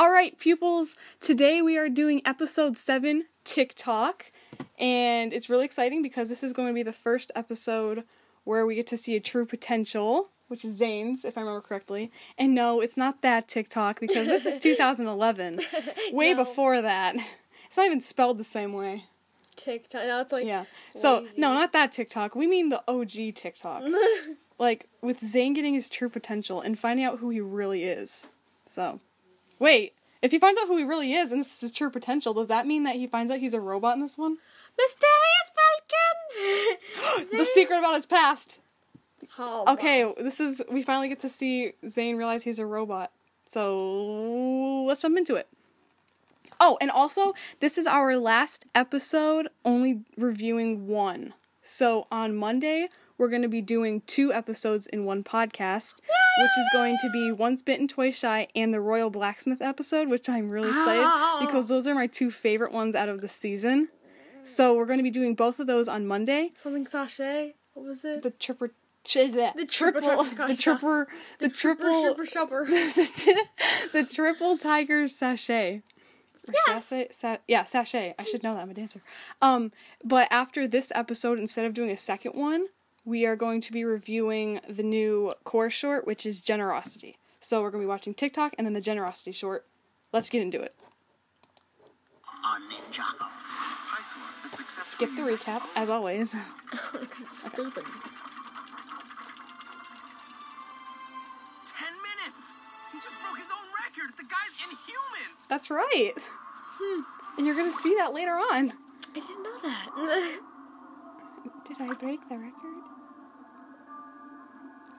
All right, pupils, today we are doing episode 7 Tick Tock, and it's really exciting because this is going to be the first episode where we get to see a true potential, which is Zane's, if I remember correctly. And no, it's not that TikTok because this is 2011, way No. before that. It's not even spelled the same way. TikTok. No, it's like Yeah. So, no, not that TikTok. We mean the OG TikTok. like with Zane getting his true potential and finding out who he really is. So, wait, if he finds out who he really is and this is his true potential, does that mean that he finds out he's a robot in this one? Mysterious Falcon. The secret about his past. Oh, Okay, wow. this is we finally get to see Zane realize he's a robot. So, let's jump into it. Oh, and also, this is our last episode only reviewing one. So, on Monday, we're going to be doing two episodes in one podcast, which is going to be Once Bitten, Twice Shy and the Royal Blacksmith episode, which I'm really excited Ow. because those are my two favorite ones out of the season. So, we're going to be doing both of those on Monday. Something sachet. What was it? The triple. The The triple triple, trifecta. the triple, the triple, Super shopper. the triple tiger sachet. Or Yes. sachet- sa- yeah, sachet. I should know that. I'm a dancer. Um, but after this episode, instead of doing a second one, we are going to be reviewing the new core short, which is generosity. So we're gonna be watching Tick Tock and then the generosity short. Let's get into it. on Ninjago. Hi, Thor. The success Skip the recap, as always. Stupid. Ten minutes. He just broke his own record. The guy's inhuman. That's right. Hmm. And you're gonna see that later on. I didn't know that. Did I break the record?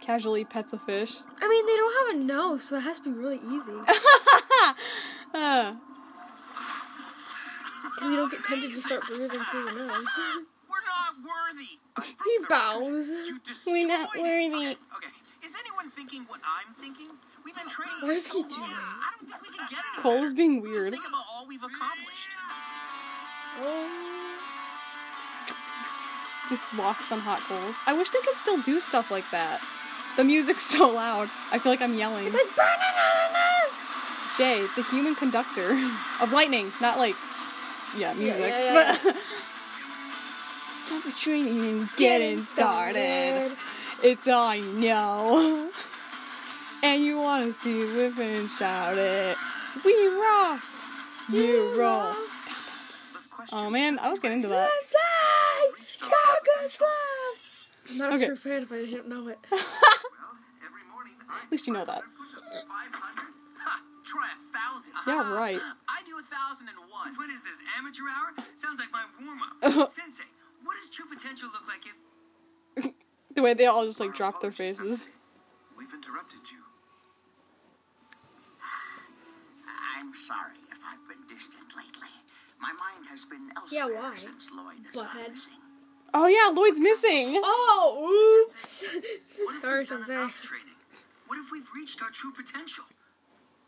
Casually pets a fish. I mean, they don't have a nose, so it has to be really easy. Uh, Because you don't get tempted to start breathing through your nose. We're not worthy. He bows. record. You destroyed We're not worthy. Okay, okay. Is anyone thinking what I'm thinking? We've been training What for is so he long. doing? I don't think we can get anywhere. Cole is being Just weird. think about all we've accomplished. Oh. Just walks on hot coals. I wish they could still do stuff like that. The music's so loud. I feel like I'm yelling. Like, "Ba-na-na-na-na." Jay, the human conductor of lightning, not like yeah, music. yeah, yeah. but- Stop the training and getting started. It's all I know. And you wanna see and shout it. We rock. You roll. The question Oh man, I was getting into that. Side! Gaga slap! I'm not Okay. a true fan if I didn't know it. Well, every morning I At least you know that. Try a thousand. Yeah, right. I do a thousand and one. What is this, amateur hour? Sounds like my warm up. Oh. Sensei, what does true potential look like if. The way they all just like drop their faces. We've interrupted you. I'm sorry if I've been distant lately. My mind has been Yeah, elsewhere why? since Lloyd has Butthead. missing. Oh yeah, Lloyd's missing. Oh, oops! What if Sorry, we've done Sensei. training? What if we've reached our true potential?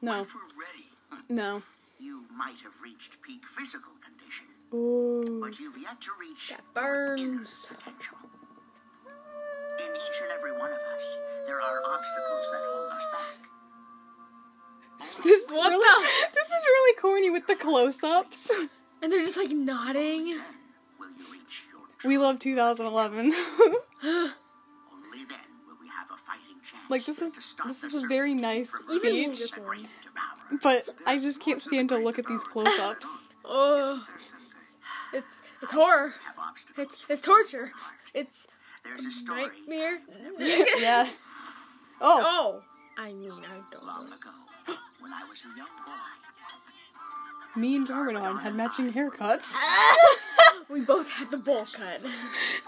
What No, if we're ready? no. You might have reached peak physical condition, Ooh. but you've yet to reach That your inner burns. potential. In each and every one of us, there are obstacles that hold us back. This is What really, the- This is really corny with the close-ups. And they're just like nodding. We love 2011. Only then will we have a fighting chance. Like, this is- this is a very nice from Even reaching this the one. great devourer. but I just can't stand to look at these close-ups. Oh, it's it's horror. It's it's torture. It's There's a story nightmare. yes. Oh, Oh, I mean I don't. long know. ago when I was a young boy. me and Garmadon had matching haircuts. We both had the bowl cut. Is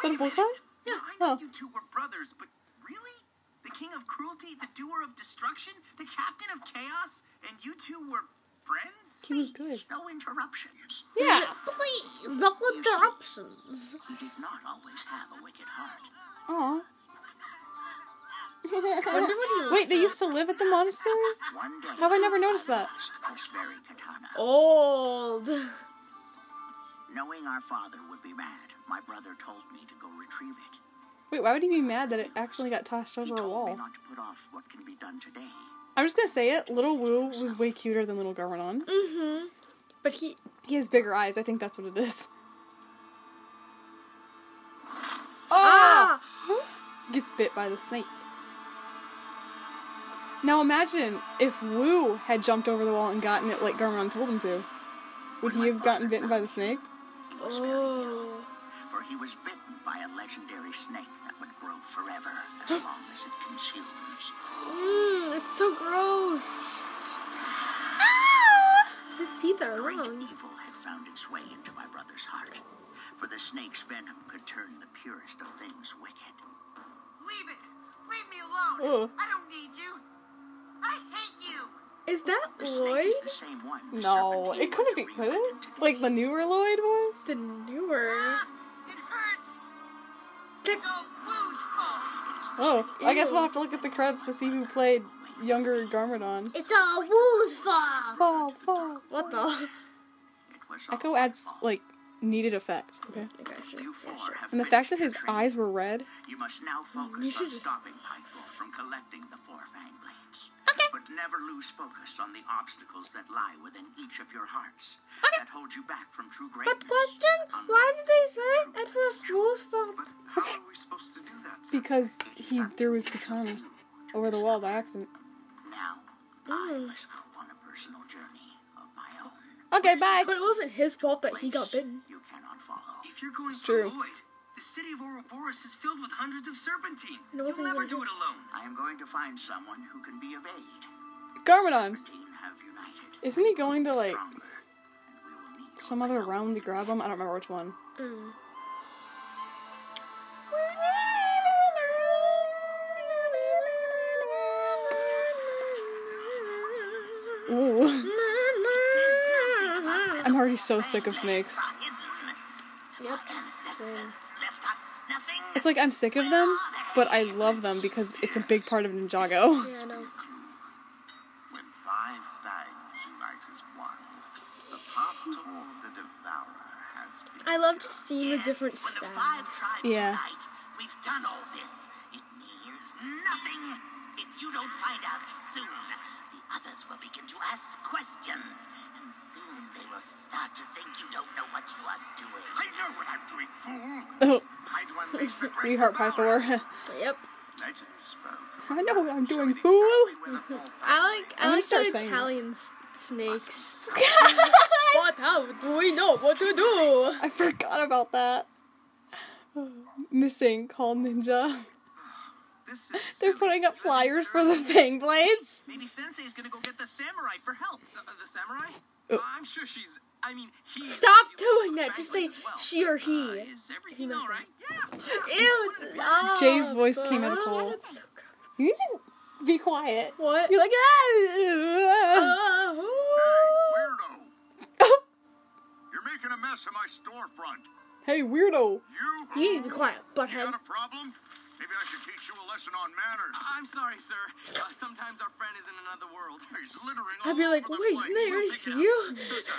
that a bowl cut? Yeah, I Oh. know you two were brothers, but really? The king of cruelty, the doer of destruction, the captain of chaos, and you two were friends? He was good. No interruptions. Yeah. Please, no interruptions. He did not always have a wicked heart. Aw. Wonder what he Wait, they used to live at the monastery? One How have I never noticed that? this very katana. old. Knowing our father would be mad, my brother told me to go retrieve it. Wait, why would he be mad that it accidentally got tossed He over a told me wall? not to put off what can be done today. I'm just gonna say it. Little Wu was way cuter than Little Garmadon. Mm-hmm. But he. He has bigger eyes. I think that's what it is. Ah! Gets bit by the snake. Now imagine if Wu had jumped over the wall and gotten it like Garmadon told him to. Would he have gotten bitten by the snake? Oh. For he was bitten by a legendary snake that would grow forever as long as it consumes. Mmm, it's so gross. Ah! His teeth are Great long. evil had found its way into my brother's heart. For the snake's venom could turn the purest of things wicked. Leave it! Leave me alone! Ugh. I don't need you! I hate you! Is that Lloyd? is the same one. the No, it couldn't be, went could it? Like the newer Lloyd was? The newer. Ah, It hurts! The- all Wu's fault! Oh, I guess we'll have to look at the credits to see who played younger Garmadon. It's all Wu's fault. Fall, fall. What the? It was all Echo adds like needed effect. Okay. Okay, sure. You Yeah, sure. And the fact that his training. eyes were red. You must now focus You should on just- stopping Pythor from collecting the four fang blades. Okay. But never lose focus on the obstacles that lie within each of your hearts that hold you back from true greatness. But question, why did they say it was Wu's fault? But how are we supposed to do that? Because he threw his katana over the wall by accident. Now, I mm. must go on a personal journey of my own. Okay, bye. But it wasn't his fault that he got bitten. You cannot follow. If you're going for true. Lloyd, the city of Ouroboros is filled with hundreds of serpentine. And it You'll never do it alone. I am going to find someone who can be of aid. Garmadon. Serpentine have united. Isn't he going to like Stronger. And we will need some other round to grab him? I don't remember which one. Mm. Ooh. I'm already so sick of snakes. Yep. nothing. It's like I'm sick of them, but I love them because it's a big part of Ninjago. Yeah, I know. When five fangs unite as one, the path toward the devourer has been. I love just seeing the different When the five styles. Yeah. unite, we've done all this. It means nothing. If you don't find out soon, the others will begin to ask questions. And soon they will start to think you don't know what you are doing. I know what I'm doing, fool. Oh, Trying to unleash the we heart. Pythor. Yep. Legends spoke. I know what I'm doing, fool. exactly where the four I like I'm gonna like start the that. Italian s- snakes. what how do we know what to do? I forgot about that. Missing call Ninja. They're putting up flyers for the Fang Blades. Maybe Sensei's gonna go get the samurai for help. The, the samurai? Oh. I'm sure she's. I mean, he. Stop doing that. Just say well. she or Uh, he. is everything knows all right? Yeah. yeah. Ew, it's Jay's voice came out of Cole. That's so gross. You need to be quiet. What? You're like, ah. Oh. Weirdo! You're making a mess of my storefront. hey, weirdo. You? You need to be quiet, You butthead. got a problem? Maybe I should teach you a lesson on manners. I'm sorry, sir. Uh, sometimes our friend is in another world. He's littering all I'd be like, the wait, place. didn't I already see you? So.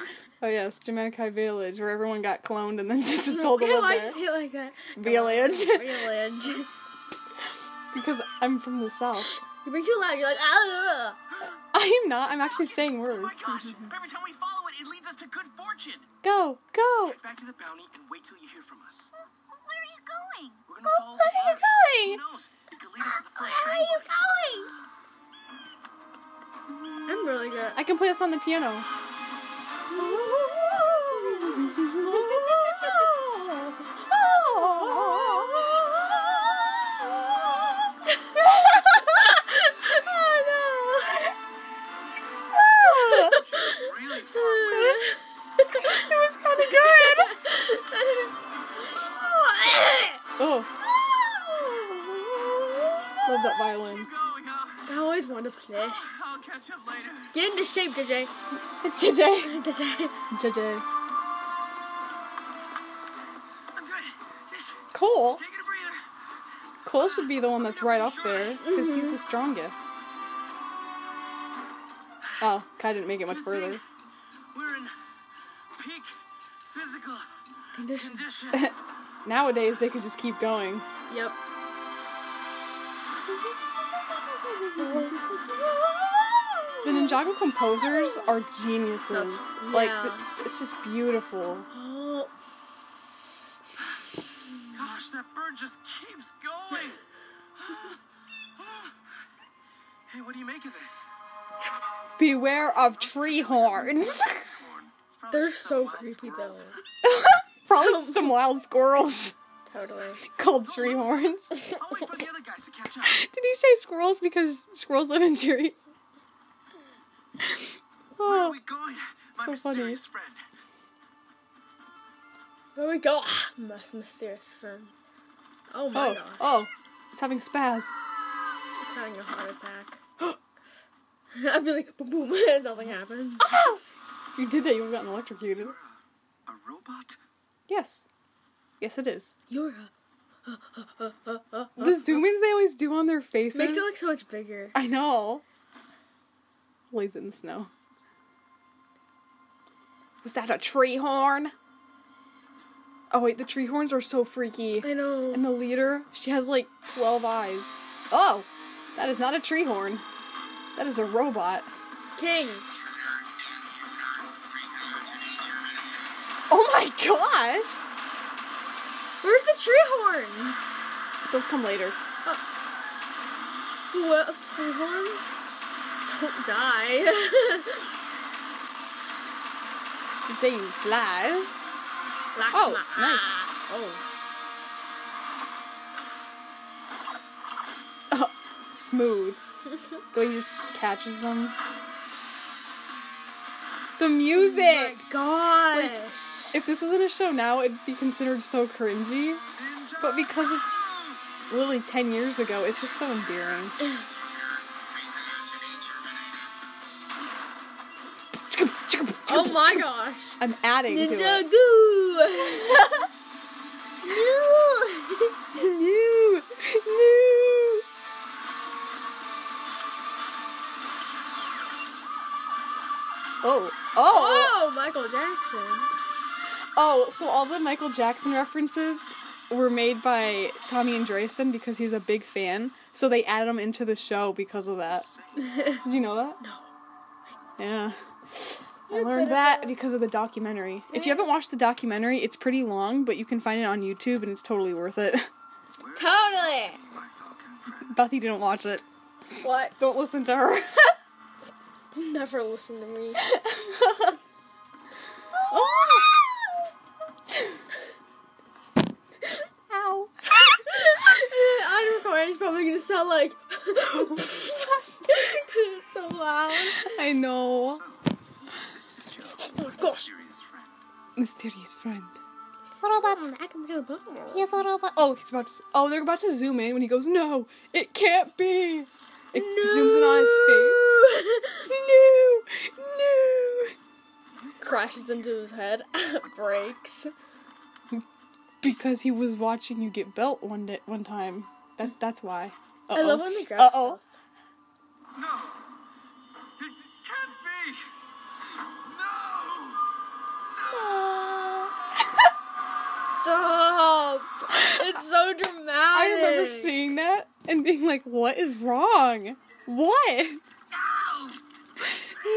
Oh yes, Jamaica Village, where everyone got cloned and then just was told to Why live do I there. say it like that? Village. Village. because I'm from the south. You make too loud. You're like, ah. I am not. I'm actually saying Oh words. my gosh! Every time we follow it, it leads us to good fortune. Go, go. Head back to the bounty and wait till you hear from us. Where are you going? We're gonna follow Where the are you path. Who going? knows? It could lead us to the first Where are you fang going? I'm really good. I can play this on the piano. Get into shape, JJ. JJ. JJ. JJ. I'm Cole. taking a breather. Cole should be the one that's right up there because he's the mm-hmm. strongest. Oh, Kai didn't make it much further. We're in peak physical Condition. condition. Nowadays, they could just keep going. Yep. the Ninjago composers are geniuses. That's- Like it's just beautiful. Oh, Gosh, that bird just keeps going. hey, what do you make of this? Beware of tree horns. They're so creepy squirrels. though. Probably just some wild squirrels Totally. called tree horns. I'll for the other guys to catch up. Did he say squirrels because squirrels live in trees? Where are Oh, we going? My so funny. mysterious friend. There we go. Ah, Most mysterious friend. Oh my oh, gosh. oh! It's having spaz. I'm having a heart attack. I'd be like, boom, boom, and nothing happens. If you did that, you would have gotten electrocuted. A robot? Yes, yes, it is. You're a... The zoom ins they always do on their faces Makes it look so much bigger. I know. Lays it in the snow. Was that a tree horn? Oh wait, the tree horns are so freaky. I know. And the leader, she has like 12 eyes. Oh, that is not a tree horn. That is a robot. King. Oh my gosh! Where's the tree horns? Those come later. Uh, what of tree horns? Don't die. Zane flies. Oh, nice. Oh. oh smooth. the way he just catches them. The music! Oh my gosh. If this wasn't a show now, it'd be considered so cringy. But because it's literally 10 years ago, it's just so endearing. oh my gosh. I'm adding to Ninja it. goo. no. No! No! Oh, oh, Oh, Michael Jackson. oh! So all the Michael Jackson references were made by Tommy and Andreasen because he's a big fan. So they added him into the show because of that. Did you know that? No. Yeah. I learned that because of the documentary. If you haven't watched the documentary, it's pretty long, but you can find it on YouTube and it's totally worth it. Totally. My falcon friend. Bethy didn't watch it. What? Don't listen to her. Never listen to me. oh! Ow. On recording, it's probably gonna sound like. Because it's so loud. I know. This is your Oh gosh. mysterious friend. Mysterious friend. Mm, He's a robot. Oh, he's about to. Oh, they're about to zoom in when he goes, "No, it can't be." It zooms in on his face. No, no. Crashes into his head. Breaks. Because he was watching you get belt one day, one time. That that's why. I love when they grab Uh oh. Stop! It's so dramatic. I remember seeing that and being like, "What is wrong? What? No!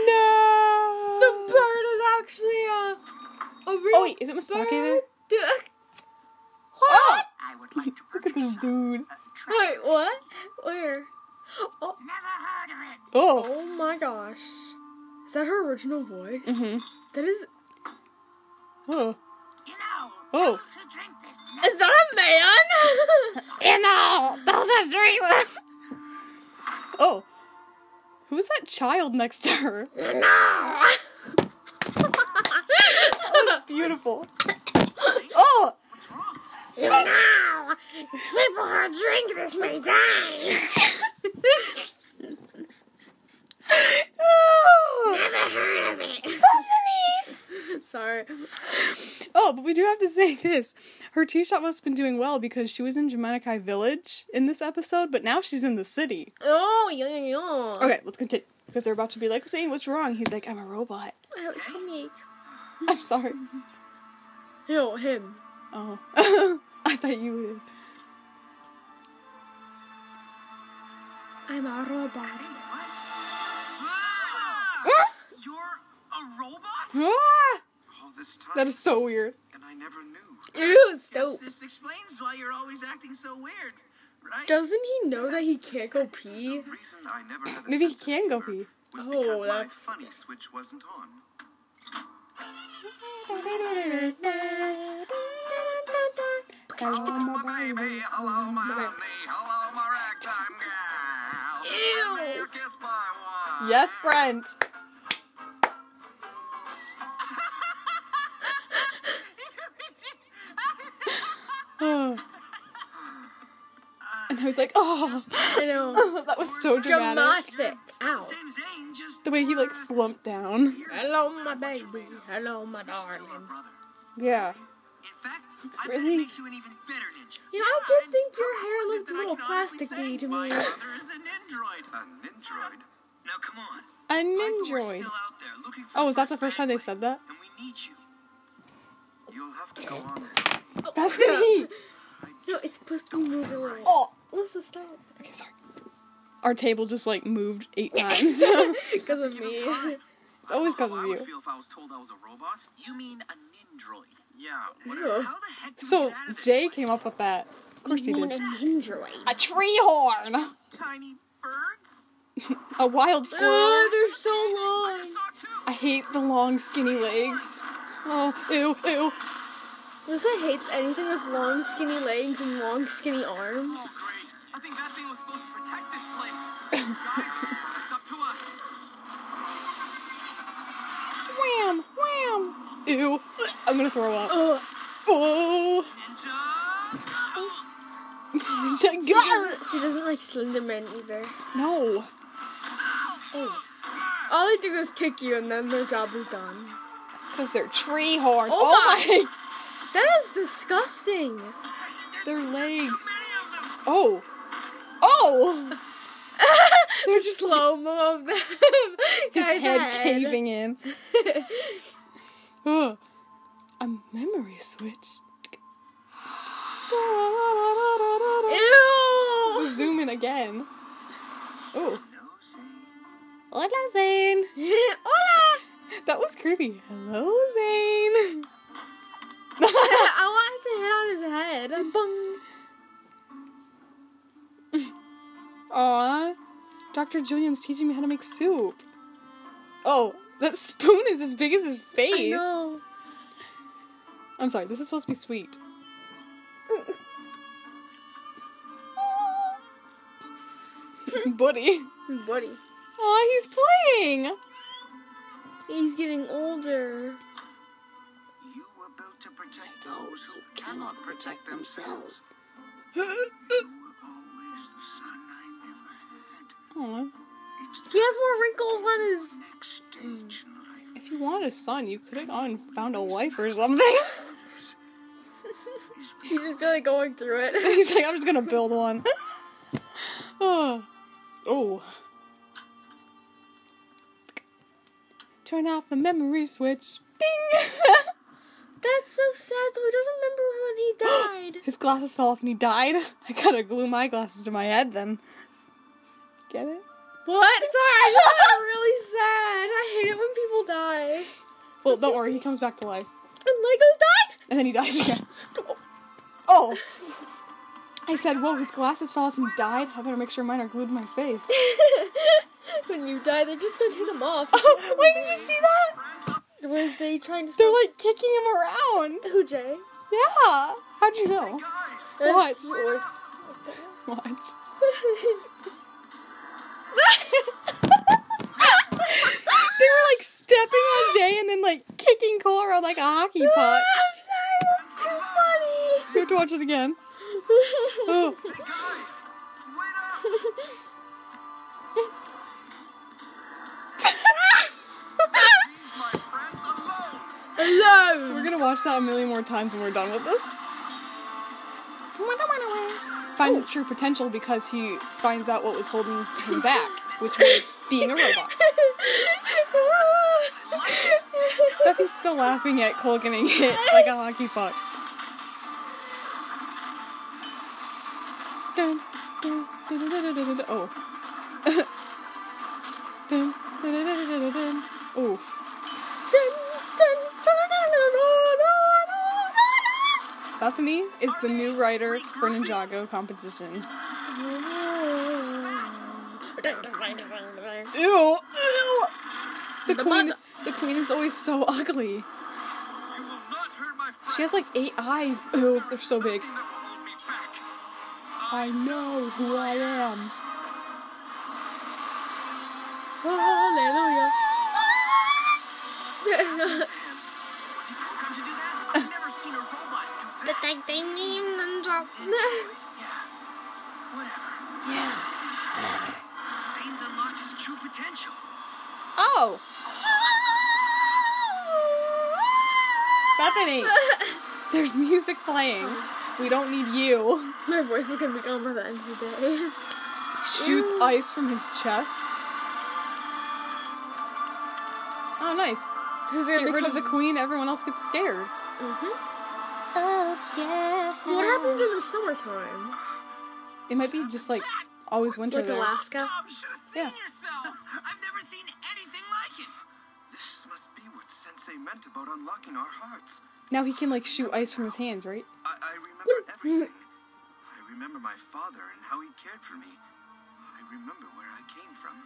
No." The bird is actually a. a real Oh wait, is it Mustake there? bird. Dude, Oh! I would like to Look at this dude. Wait, what? Where? Oh, Never heard of it. Oh. oh my gosh. Is that her original voice? Mhm. That is. Oh. You know, Oh. drink this Is that a man? You know, those are dreams. oh. Who's that child next to her? no! That's beautiful. Oh! What's wrong? now! People who drink this may die! Never heard of it! Sorry. Oh, but we do have to say this. Her tea shop must have been doing well because she was in Jamaica Village in this episode, but now she's in the city. Oh, yeah, yeah, yeah. Okay, let's continue. Because they're about to be like, Zane, what's wrong? He's like, I'm a robot. I have a comic. I'm sorry. No, him. Oh. I thought you would. I'm a robot. A robot? Ah! All this time, That is so weird. and I never knew. Ew, dope. this explains why you're always acting so weird, right? Doesn't he know that he can't go pee? The I never Maybe he can go pee. Oh, that's- funny switch wasn't on. Hello, my baby. Hello, my honey. Hello, my ragtime. Ew. Send me a kiss by one. Yes, Brent. Oh. And I was like, oh, I know. that was so dramatic. Dramatic. Ow. Same Zane, just The way he like slumped down. Hello, my baby. Hello, my darling. Yeah. In fact, I bet Really? it makes you an even better ninja. You know, I did think your hair looked a little can honestly plasticky to My me. brother is an android. A come on. A I thought we're nindroid. still out there looking for Oh, was that the first time they said that? And we need you. You'll have to go on. With it. Bethany! No, it's supposed to be moving a little. Oh! Alyssa, stop. Okay, sorry. Our table just like moved eight times. Because of Give me. It's always I don't 'cause know of how I would you. feel if I was told I was a robot. You mean a ninjroid? Yeah, Ew. whatever. How the heck do we So get out of this Jay place? came up with that. Of course he Want did. a ninja A tree horn! Tiny birds? A wild Ugh, squirrel. they're so I long. just saw two. I hate the long skinny legs. Oh, ew, ew. Alyssa hates anything with long, skinny legs and long, skinny Oh, arms. great. I think that thing was supposed to protect this place. Guys, it's up to us. Wham, wham. Ew. I'm gonna throw up. Ugh. Oh. Ninja! She doesn't, she doesn't like Slenderman either. no. Oh. All they do is kick you and then their job is done. It's because they're tree horns. Oh Oh, my. That is disgusting. Their legs. Oh. Oh. Many of them! Oh. Oh. There's just slow mo of them. His Guy's head caving in. Ugh. A memory switch. Ew. Zoom in again. Oh. Hola, Zane. Hola. That was creepy. Hello, Zane. I wanted to hit on his head. Bung. Aw. Dr. Julian's teaching me how to make soup. Oh, that spoon is as big as his face. I know. I'm sorry, this is supposed to be sweet. Buddy. Buddy. Aw, he's playing. He's getting older. Those who cannot protect themselves. You were always the son I never had. Aw. He has more wrinkles on his. next stage. If you wanted a son, you could have gone and found a wife or something. He's just like going through it. He's like, I'm just gonna build one. oh. Oh. Turn off the memory switch. Bing! That's so sad. So he doesn't remember when he died. His glasses fell off and he died. I gotta glue my glasses to my head then. Get it? what? Sorry, got really sad. I hate it when people die. Well, don't worry, he comes back to life. And Legos died. And then he dies again. Oh! I said, whoa, his glasses fell off and he died. I better make sure mine are glued to my face. when you die, they're just gonna take them off. Oh, wait, did you see that? Were they trying to? They're like kicking him around. Who, Jay? Yeah. How'd you know? Guys, What? He was. What? they were like stepping on Jay and then like kicking Cole around like a hockey puck. I'm sorry. That's too funny. You have to watch it again. Oh. hey guys, wait up! Alone! We're gonna watch that a million more times when we're done with this. Finds his true potential because he finds out what was holding him back, which was being a robot. Becky's still laughing at Cole getting hit like a hockey puck. Oh. Oof. Bethany is the new writer for Ninjago competition. Ew. Ew. The The queen. The queen is always so ugly. You will not hurt my friends. She has like eight eyes. Ew, they're so big. Nothing that will hold me back. I know who I am. Hallelujah. do that. Yeah. Whatever. Yeah. Zane's unlocked his true potential. Oh. Bethany, there's music playing. We don't need you. My voice is gonna be gone by the end of the day. Shoots ice from his chest. Oh, nice. This is gonna Get rid of the queen, everyone else gets scared. Mhm. Oh, yeah. What happens in the summertime? It might be just like always winter Like there. Alaska? Bob, you should have seen Yeah. I've never seen anything like it. This must be what Sensei meant about unlocking our hearts. Now he can like shoot ice from his hands, right? I, I remember everything. I remember my father and how he cared for me. I remember where I came from.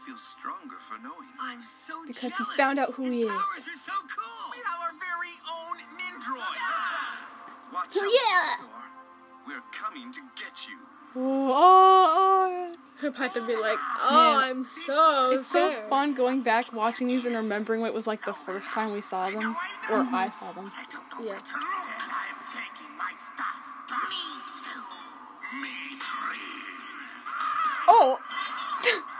And I feel stronger for knowing. I'm so Because he found out who His he is. powers are so cool. We have our very own Nindroid. Ah! Watch Oh, out, yeah. We're coming to get you. Oh, oh, Her Python be like, oh, Man. I'm so oh. It's so fun going back, watching these, and remembering what it was like the first time we saw them, or I saw them. I don't know Yeah. where to look, I'm taking my stuff. Me too. Me three. Oh,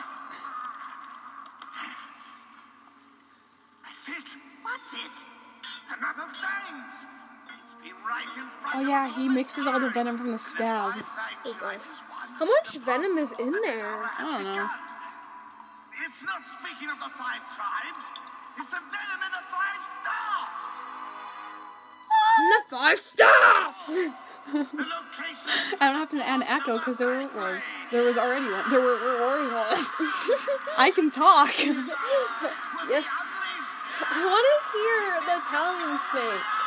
it. What's it? Another fangs. It's been right in front oh yeah, he mixes all the venom from the stabs. Oh, boy. How much venom is in there? I don't know. It's not speaking of the five tribes. It's the venom in the five stars. And the five stops! I don't have to add echo because there was there was already one. There were, there was one. I can talk. yes. I want to hear the Italian snakes.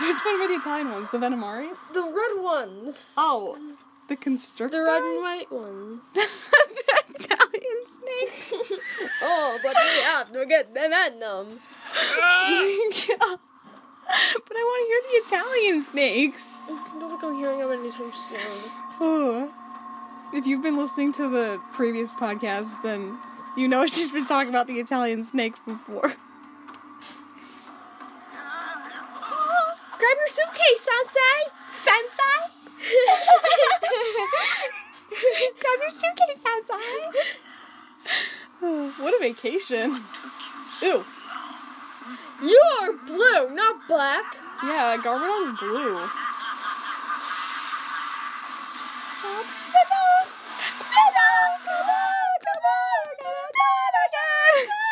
Which one were the Italian ones? The Venomari? The red ones. Oh, the constrictor. The red and white ones. the Italian snake. oh, but we have to get the venom. Yeah. But I want to hear the Italian snakes. I don't think I'm hearing them anytime soon. Oh. If you've been listening to the previous podcast, then you know she's been talking about the Italian snakes before. Grab your suitcase, Sensei! Sensei! Grab your suitcase, Sensei. What a vacation. Ew. You're blue, not black. Yeah, Garmadon's blue.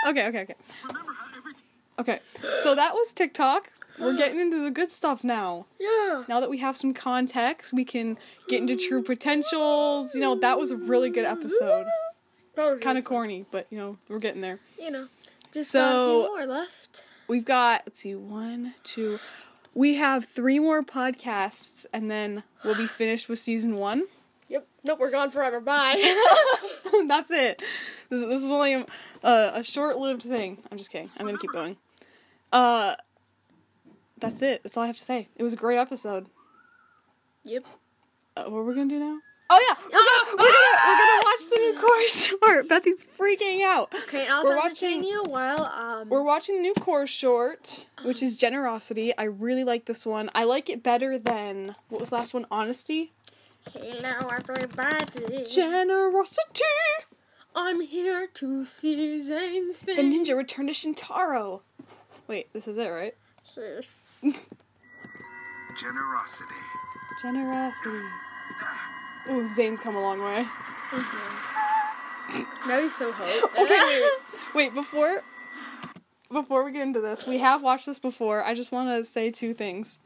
Okay, okay, okay. Okay, so that was Tick Tock. We're getting into the good stuff now. Yeah. Now that we have some context, we can get into true potentials. You know, that was a really good episode. Kind of corny, but you know, we're getting there. You know. Just So- got a few more left. We've got, let's see, one, two. We have three more podcasts, and then we'll be finished with season one. Yep. Nope, we're gone forever. Bye. That's it. This, this is only a, a, a short-lived thing. I'm just kidding. I'm gonna keep going. Uh, that's it. That's all I have to say. It was a great episode. yep. Uh, what are we gonna do now? Oh yeah, we're gonna, we're gonna, we're gonna watch the new Core short. Bethy's freaking out. Okay, I'll We're watching- you while um. We're watching the new Core short, which is generosity. I really like this one. I like it better than what was the last one? Honesty. Hello, everybody. Generosity. I'm here to see Zane's thing. The ninja returned to Shintaro. Wait, this is it, right? Yes. Generosity. Generosity. Ooh, Zane's come a long way. Mm-hmm. Now he's so hot. Okay, wait, wait. Before, before we get into this, we have watched this before. I just want to say two things.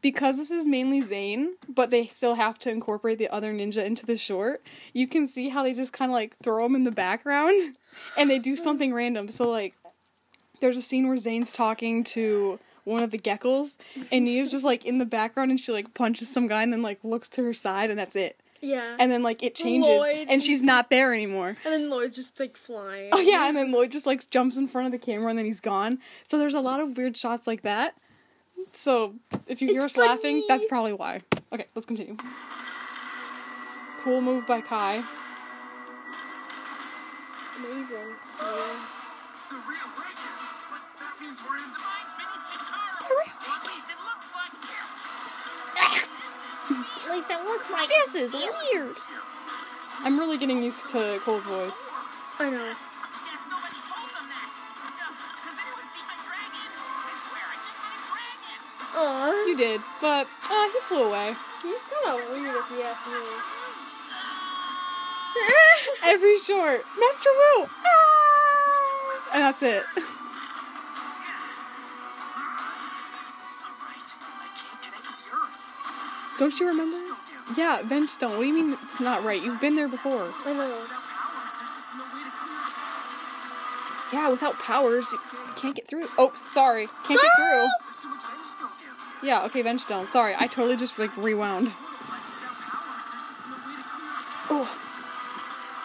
Because this is mainly Zane, but they still have to incorporate the other ninja into the short. You can see how they just kind of like throw him in the background. and they do something random. So like, there's a scene where Zane's talking to one of the geckos, and Nya's just like in the background, and she like punches some guy, and then like looks to her side, and that's it. Yeah. And then like it changes, Lloyd. and she's not there anymore. And then Lloyd's just like flying. Oh yeah, and then Lloyd just like jumps in front of the camera, and then he's gone. So there's a lot of weird shots like that. So if you hear It's us laughing, that's probably why. Okay, let's continue. Cool move by Kai. Amazing. Yeah. The real breakers. But that means we're in the least it looks like This is weird. I'm really getting used to Cole's voice. I know. Guess nobody told them that. Uh, Has anyone seen my dragon? I swear I just met a dragon. Aw. You did, but uh, he flew away. He's kind of weird if you ask me. Every short, Master Wu, ah! and that's it. Don't you remember? Yeah, Vengestone. What do you mean it's not right? You've been there before. I know. Without powers, there's just no way to clear it. Yeah, without powers, you can't get through. Oh, sorry, can't get through. There's too much Vengestone down here. Yeah, okay, Vengestone. Sorry, I totally just like rewound. Without powers, there's just no way to clear it. Oh,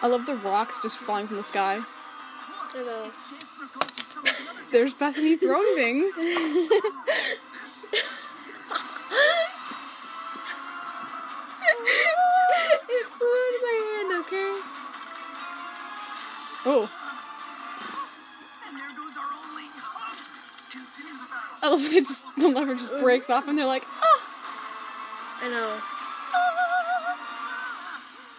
I love the rocks just falling from the sky. I know. It's Chancellor going to some of the other There's Bethany throwing things. battle. I love it. Just the lever just breaks off, and they're like, oh. I know. Ah,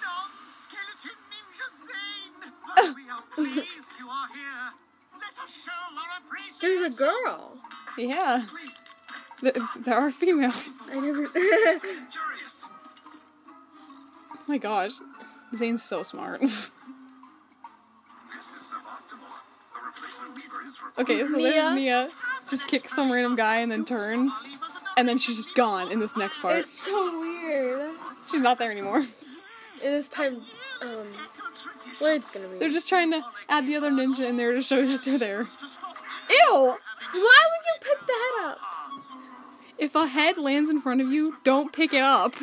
Non-skeleton ninja Zane. we are pleased you are here. Let us show our appreciation. There's a girl. Yeah, Please. th- there are female. I never. Oh my gosh, Zane's so smart. okay, so Mia? there's Mia. Just kicks some random guy and then turns, and then she's just gone in this next part. it's so weird. She's not there anymore. And this time, um, it's gonna be. They're just trying to add the other ninja in there to show that they're there. Ew! Why would you pick that up? If a head lands in front of you, don't pick it up.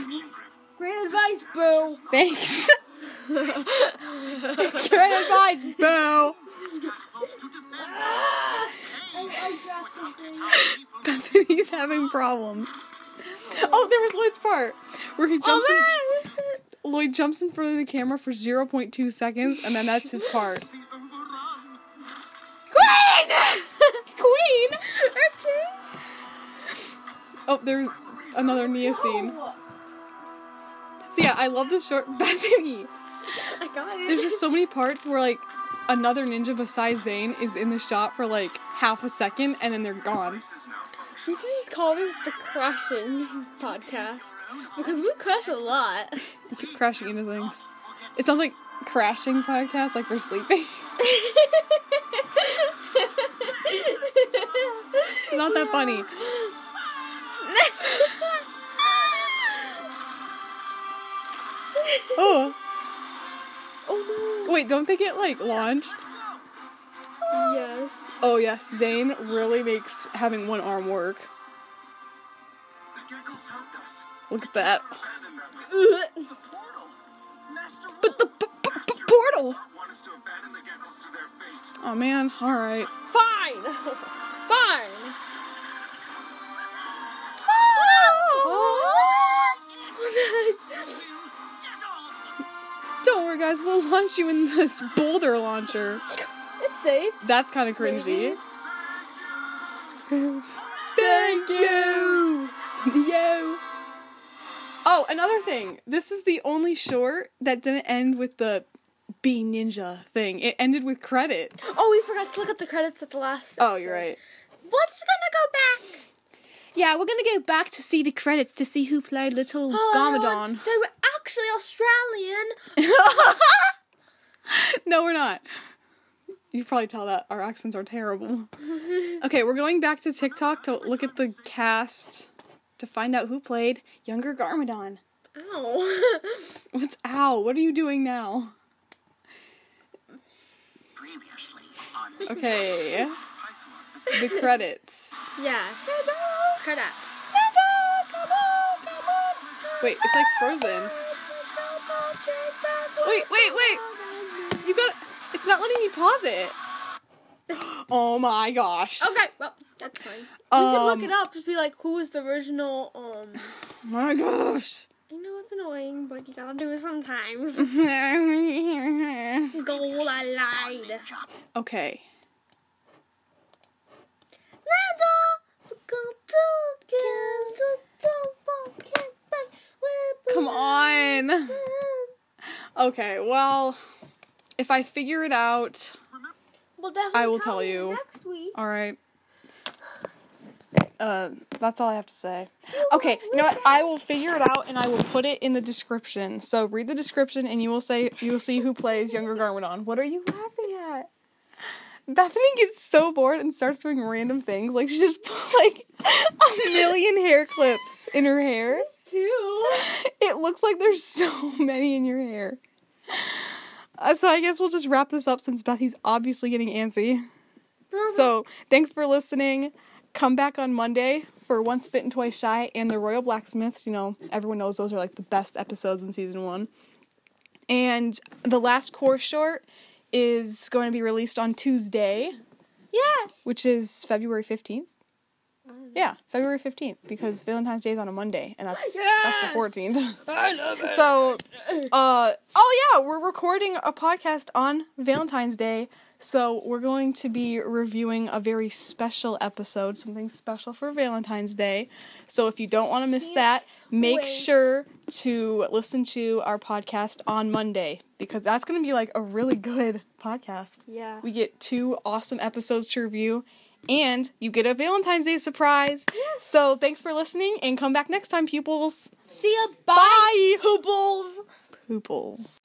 Great advice, boo. Thanks. Great advice, Boo. Bethany's having problems. Oh, there was Lloyd's part where he Oh jumps. man, in, I missed it. Lloyd jumps in front of the camera for 0.2 seconds, and then that's his part. Queen! Queen. Oh, there's another Nya scene. So yeah, I love this short Bethany. I got it. There's just so many parts where like another ninja besides Zane is in the shot for like half a second and then they're gone. We should just call this the Crushing podcast because we crush a lot. We keep crashing into things. It sounds like crashing podcast, like we're sleeping. It's not that funny. Oh, oh wait, don't they get like launched? Yes. Oh yes, Zane really makes having one arm work. The geckos helped us. Look at that. Abandon them. Ugh. The portal. Master But the p- p- p- portal. want us to abandon the geckos to their fate. Oh man, all right. Fine. Fine. Ah! Don't worry, guys. We'll launch you in this boulder launcher. It's safe. That's kind of cringy. Thank you. Yo. Oh, another thing. This is the only short that didn't end with the B ninja thing. It ended with credits. Oh, we forgot to look at the credits at the last. Oh, you're right. What's gonna go back? Yeah, we're gonna go back to see the credits to see who played Little oh, Hold on. Garmadon. So we're actually Australian. no, we're not. You probably tell that our accents are terrible. Okay, we're going back to Tick Tock to look at the cast to find out who played younger Garmadon. Ow. What's ow? What are you doing now? Previously on Okay. The credits. Yes. Out. Wait, it's like frozen. Wait, wait, wait. You got. It's not letting me pause it. Oh my gosh. Okay, well, that's fine. We can look Um, it up. Just be like, who was the original? Um, My gosh. I know it's annoying, but you gotta do it sometimes. Gold, I lied. okay. Come on. Okay, well, if I figure it out, Well, I will tell you. next week. all right. Uh, that's all I have to say. Okay, you know what? I will figure it out and I will put it in the description. So read the description and you will say you will see who plays younger Garmadon. What are you laughing? Bethany gets so bored and starts doing random things. Like she just put like a million hair clips in her hair. Two. It looks like there's so many in your hair. Uh, so I guess we'll just wrap this up since Bethy's obviously getting antsy. So thanks for listening. Come back on Monday for Once Bitten Twice Shy and the Royal Blacksmiths. You know, everyone knows those are like the best episodes in season one. And the last core short is going to be released on Tuesday, Yes. which is February 15th. Yeah, February 15th, because Valentine's Day is on a Monday, and that's that's the 14th. I love it. So, uh, oh yeah, we're recording a podcast on Valentine's Day. So we're going to be reviewing a very special episode, something special for Valentine's Day. So if you don't want to miss that, make wait. sure to listen to our podcast on Monday because that's going to be like a really good podcast. Yeah. We get two awesome episodes to review. And you get a Valentine's Day surprise. So thanks for listening and come back next time, pupils. See ya. Bye, Hooples. Pooples.